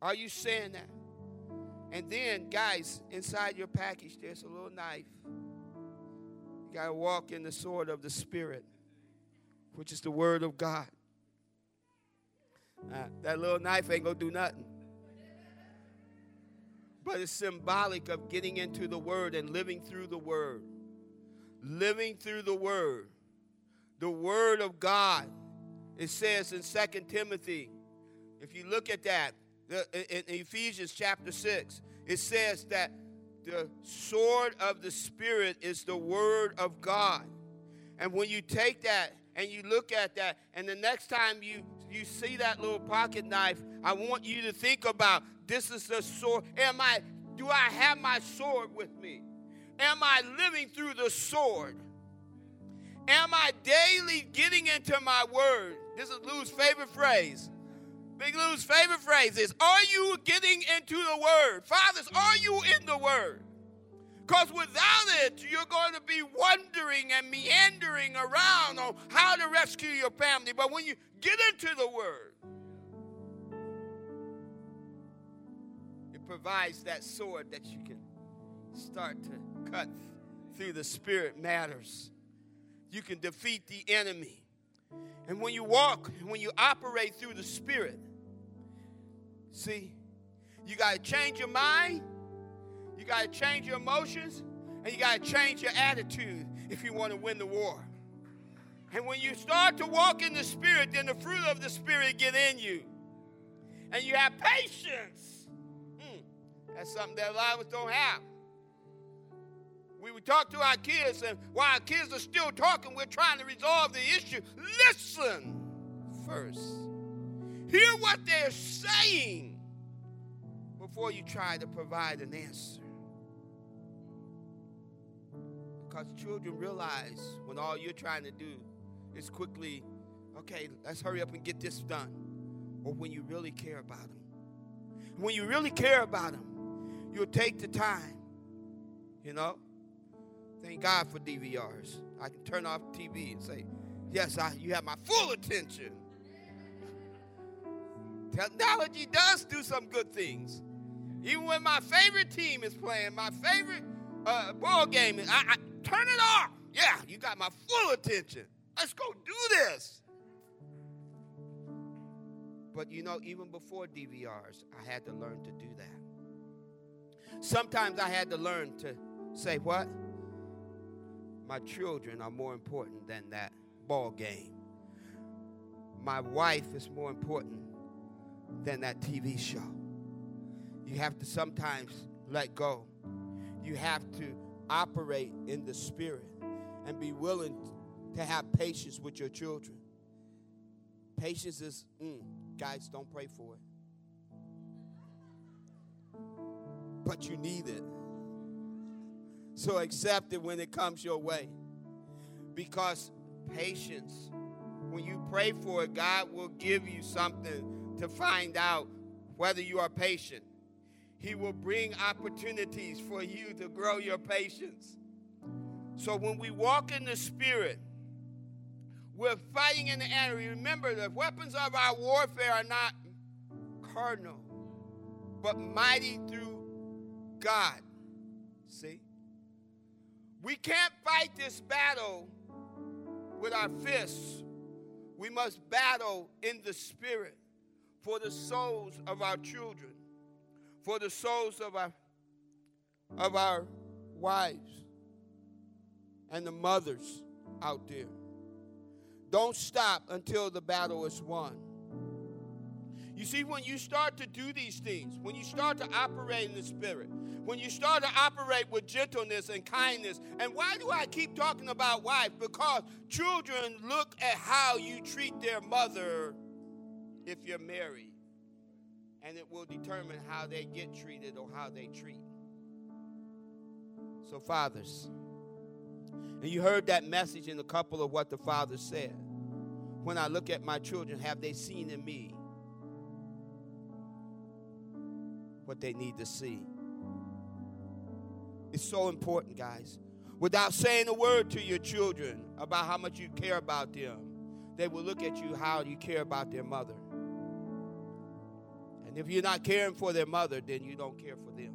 Are you saying that? And then, guys, inside your package, there's a little knife. You got to walk in the sword of the Spirit, which is the Word of God. Uh, that little knife ain't to do nothing. But it's symbolic of getting into the Word and living through the Word. Living through the Word. The Word of God. It says in Second Timothy if you look at that, the, in Ephesians chapter 6, it says that the sword of the Spirit is the word of God. And when you take that and you look at that, and the next time you, you see that little pocket knife, I want you to think about this is the sword. Am I, do I have my sword with me? Am I living through the sword? Am I daily getting into my word? This is Lou's favorite phrase. Big Lou's favorite phrase is Are you getting into the Word? Fathers, are you in the Word? Because without it, you're going to be wondering and meandering around on how to rescue your family. But when you get into the Word, it provides that sword that you can start to cut through the spirit matters. You can defeat the enemy. And when you walk, when you operate through the Spirit, see, you got to change your mind, you got to change your emotions, and you got to change your attitude if you want to win the war. And when you start to walk in the Spirit, then the fruit of the Spirit get in you. And you have patience. Mm, that's something that a lot of us don't have. We would talk to our kids, and while our kids are still talking, we're trying to resolve the issue. Listen first. Hear what they're saying before you try to provide an answer. Because children realize when all you're trying to do is quickly, okay, let's hurry up and get this done. Or when you really care about them. When you really care about them, you'll take the time, you know, Thank God for DVRs. I can turn off TV and say, Yes, I, you have my full attention. Technology does do some good things. Even when my favorite team is playing, my favorite uh, ball game, I, I turn it off. Yeah, you got my full attention. Let's go do this. But you know, even before DVRs, I had to learn to do that. Sometimes I had to learn to say, What? My children are more important than that ball game. My wife is more important than that TV show. You have to sometimes let go. You have to operate in the spirit and be willing to have patience with your children. Patience is, mm, guys, don't pray for it. but you need it. So accept it when it comes your way. Because patience, when you pray for it, God will give you something to find out whether you are patient. He will bring opportunities for you to grow your patience. So when we walk in the Spirit, we're fighting in the enemy. Remember, the weapons of our warfare are not carnal, but mighty through God. See? We can't fight this battle with our fists. We must battle in the spirit for the souls of our children, for the souls of our of our wives and the mothers out there. Don't stop until the battle is won. You see, when you start to do these things, when you start to operate in the Spirit, when you start to operate with gentleness and kindness, and why do I keep talking about wife? Because children look at how you treat their mother if you're married, and it will determine how they get treated or how they treat. So, fathers, and you heard that message in a couple of what the father said. When I look at my children, have they seen in me what they need to see? It's so important, guys. Without saying a word to your children about how much you care about them, they will look at you how you care about their mother. And if you're not caring for their mother, then you don't care for them.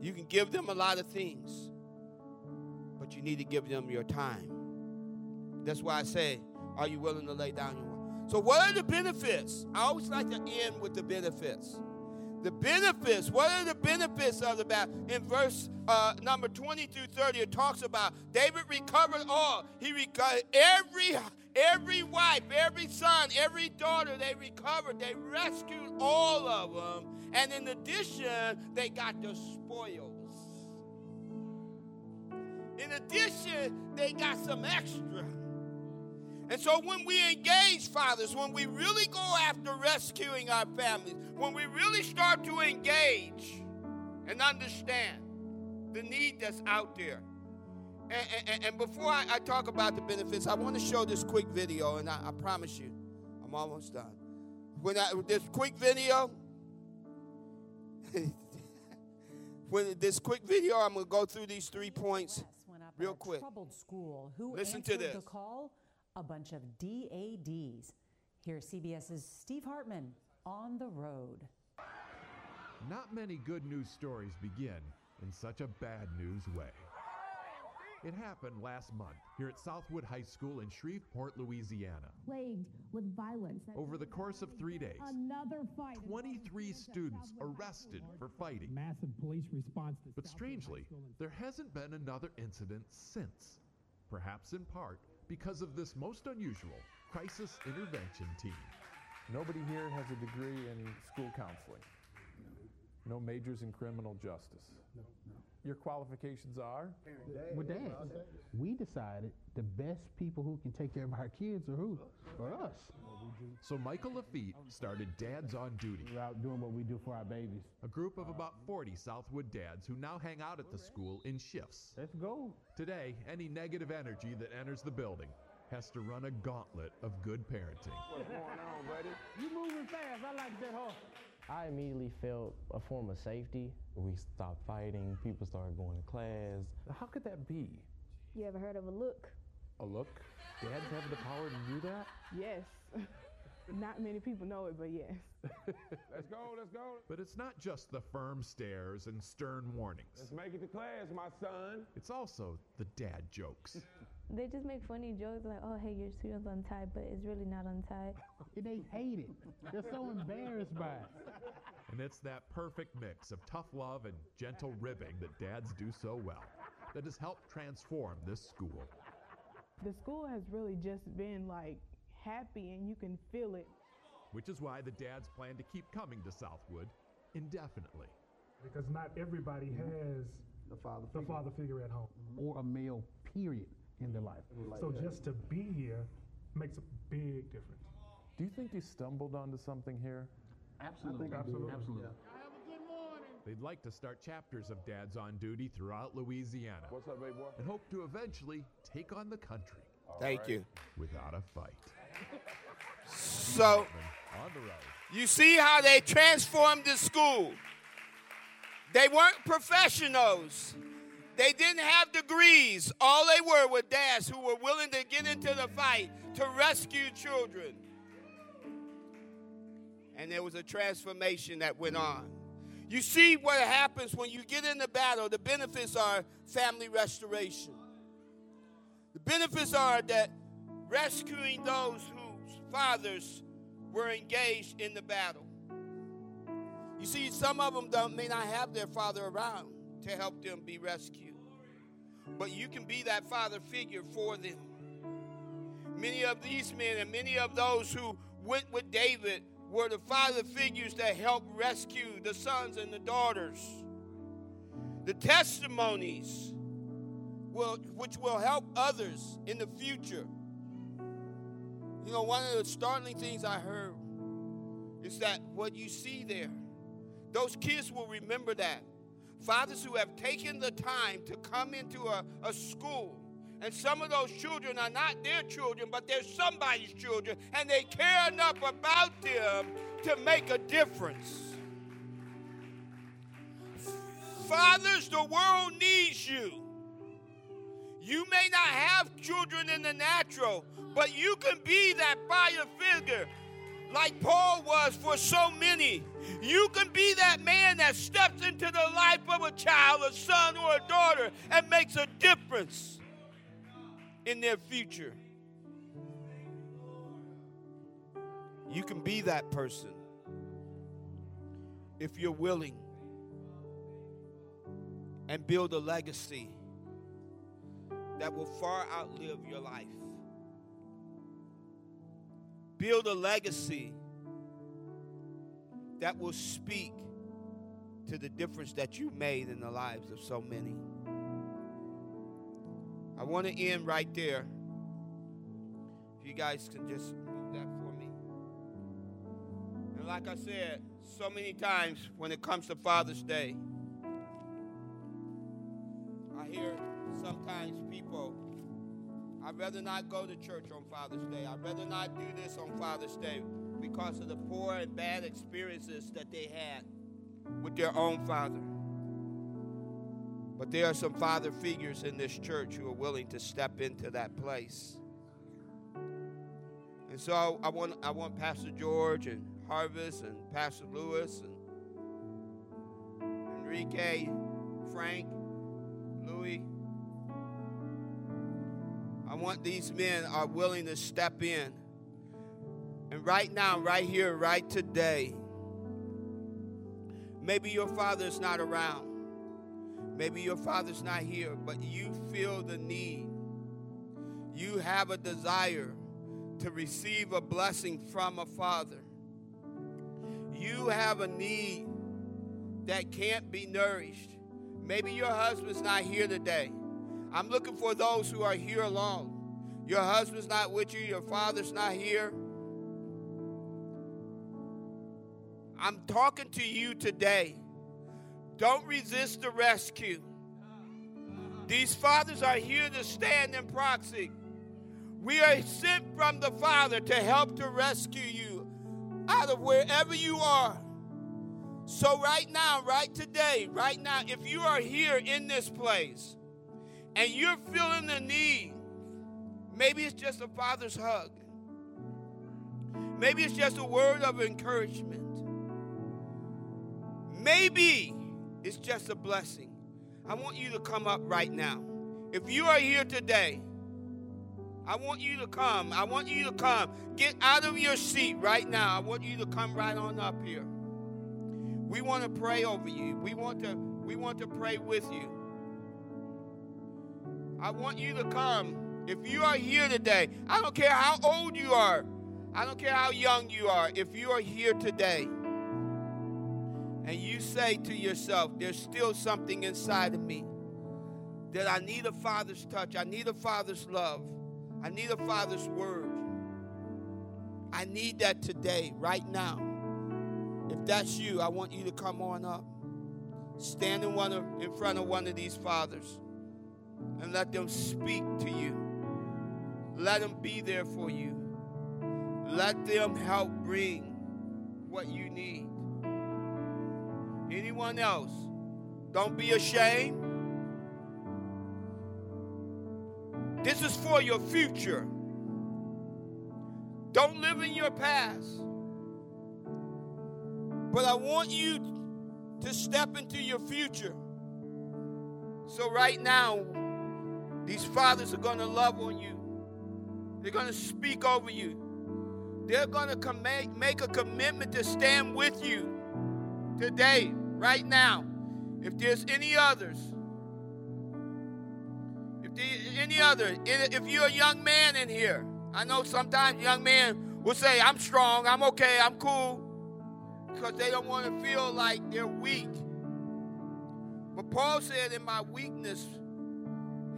You can give them a lot of things, but you need to give them your time. That's why I say, are you willing to lay down your life? So, what are the benefits? I always like to end with the benefits. The benefits, what are the benefits of the battle? In verse uh, number 20 through 30, it talks about David recovered all. He recovered every every wife, every son, every daughter, they recovered. They rescued all of them. And in addition, they got the spoils. In addition, they got some extra. And so when we engage, fathers, when we really go after rescuing our families, when we really start to engage and understand the need that's out there. And, and, and before I, I, talk about the benefits, I want to show this quick video, and I, I promise you, I'm almost done. When I, this quick video, when this quick video, I'm going to go through these three points real quick. Troubled school. Who Listen to this. The call? A bunch of DADs. Here's CBS's Steve Hartman on the road. Not many good news stories begin in such a bad news way. It happened last month here at Southwood High School in Shreveport, Louisiana. Plagued with violence. Over the course of three days, another fight. 23 students arrested for fighting. Massive police response. but strangely, there hasn't been another incident since. Perhaps in part because of this most unusual crisis intervention team. Nobody here has a degree in school counseling. No majors in criminal justice. No, no. Your qualifications are? With dad. We decided the best people who can take care of our kids are who? For us. So Michael Lafitte started Dads on Duty. We're out doing what we do for our babies. A group of about 40 Southwood dads who now hang out at the school in shifts. Let's go. Today, any negative energy that enters the building has to run a gauntlet of good parenting. What's going on, buddy? You moving fast. I like that, huh? I immediately felt a form of safety. We stopped fighting, people started going to class. How could that be? You ever heard of a look? A look? Dads have the power to do that? Yes. Not many people know it, but yes. let's go, let's go. But it's not just the firm stares and stern warnings. Let's make it to class, my son. It's also the dad jokes. they just make funny jokes like, oh, hey, your shoe's untied, but it's really not untied. and they hate it. They're so embarrassed by it. And it's that perfect mix of tough love and gentle ribbing that dads do so well that has helped transform this school. The school has really just been like happy and you can feel it. Which is why the dads plan to keep coming to Southwood indefinitely. Because not everybody has the father the father figure at home or a male period in their mm. life. Like so that. just to be here makes a big difference. Do you think you stumbled onto something here? Absolutely. absolutely. Absolutely. They'd like to start chapters of Dads on Duty throughout Louisiana What's up, big boy? and hope to eventually take on the country Thank you. without a fight. So, On the road. you see how they transformed the school. They weren't professionals. They didn't have degrees. All they were were dads who were willing to get into the fight to rescue children. And there was a transformation that went on. You see what happens when you get in the battle. The benefits are family restoration. The benefits are that rescuing those whose fathers were engaged in the battle. You see, some of them may not have their father around to help them be rescued. But you can be that father figure for them. Many of these men and many of those who went with David were the father figures that helped rescue the sons and the daughters. The testimonies will, which will help others in the future. You know, one of the startling things I heard is that what you see there, those kids will remember that. Fathers who have taken the time to come into a, a school, and some of those children are not their children, but they're somebody's children, and they care enough about them to make a difference. Fathers, the world needs you. You may not have children in the natural, but you can be that father figure like Paul was for so many. You can be that man that steps into the life of a child, a son, or a daughter and makes a difference in their future. You can be that person if you're willing and build a legacy that will far outlive your life. Build a legacy that will speak to the difference that you made in the lives of so many. I want to end right there. If you guys can just move that for me. And like I said, so many times when it comes to Father's Day, I hear sometimes people, I'd rather not go to church on Father's Day. I'd rather not do this on Father's Day because of the poor and bad experiences that they had with their own father. But there are some father figures in this church who are willing to step into that place. And so I want, I want Pastor George and Harvest and Pastor Lewis and Enrique, Frank, want these men are willing to step in. And right now, right here, right today, maybe your father's not around. Maybe your father's not here, but you feel the need. You have a desire to receive a blessing from a father. You have a need that can't be nourished. Maybe your husband's not here today. I'm looking for those who are here alone. Your husband's not with you, your father's not here. I'm talking to you today. Don't resist the rescue. These fathers are here to stand in proxy. We are sent from the Father to help to rescue you out of wherever you are. So, right now, right today, right now, if you are here in this place and you're feeling the need, maybe it's just a father's hug, maybe it's just a word of encouragement, maybe it's just a blessing. I want you to come up right now. If you are here today, I want you to come. I want you to come. Get out of your seat right now. I want you to come right on up here. We want to pray over you. We want to we want to pray with you. I want you to come. If you are here today, I don't care how old you are. I don't care how young you are. If you are here today and you say to yourself, there's still something inside of me that I need a father's touch, I need a father's love, I need a father's word. I need that today, right now. If that's you, I want you to come on up. Stand in, one of, in front of one of these fathers and let them speak to you. Let them be there for you. Let them help bring what you need. Anyone else? Don't be ashamed. This is for your future. Don't live in your past. But I want you to step into your future. So, right now, these fathers are going to love on you, they're going to speak over you, they're going to make a commitment to stand with you today, right now. If there's any others, if there's any other, if you're a young man in here, I know sometimes young men will say, I'm strong, I'm okay, I'm cool, because they don't want to feel like they're weak. But Paul said, In my weakness,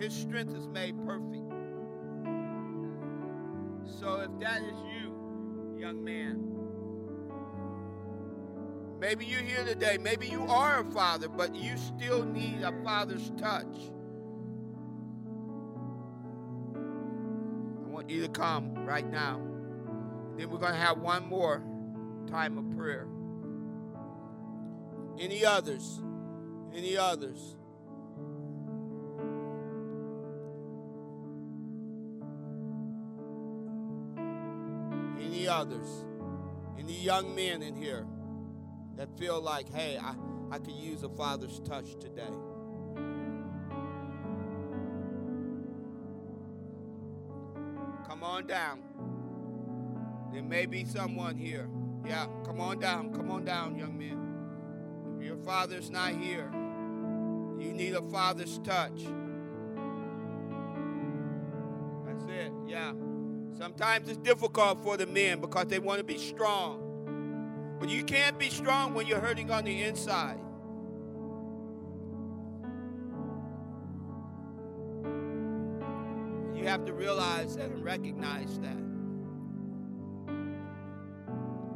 his strength is made perfect. So if that is you, young man, maybe you're here today, maybe you are a father, but you still need a father's touch. I want you to come right now. Then we're going to have one more time of prayer. Any others? Any others? Others? Any young men in here that feel like, hey, I, I could use a father's touch today? Come on down. There may be someone here. Yeah, come on down. Come on down, young men. If your father's not here, you need a father's touch. That's it. Yeah. Sometimes it's difficult for the men because they want to be strong. But you can't be strong when you're hurting on the inside. You have to realize that and recognize that.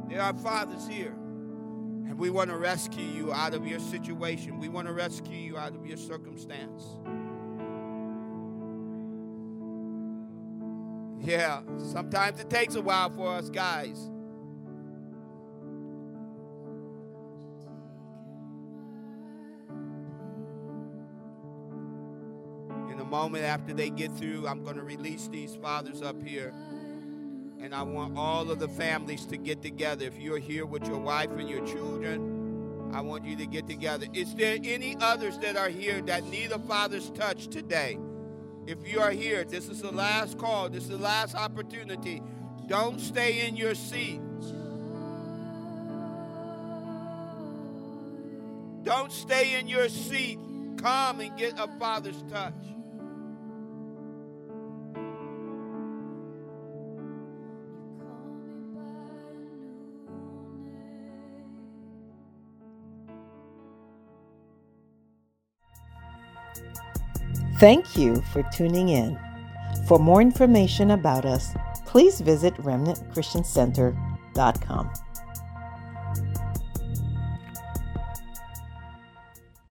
There are fathers here, and we want to rescue you out of your situation. We want to rescue you out of your circumstance. Yeah, sometimes it takes a while for us guys. In a moment after they get through, I'm going to release these fathers up here. And I want all of the families to get together. If you're here with your wife and your children, I want you to get together. Is there any others that are here that need a father's touch today? If you are here, this is the last call, this is the last opportunity. Don't stay in your seat. Don't stay in your seat. Come and get a father's touch. Thank you for tuning in. For more information about us, please visit remnantchristiancenter.com.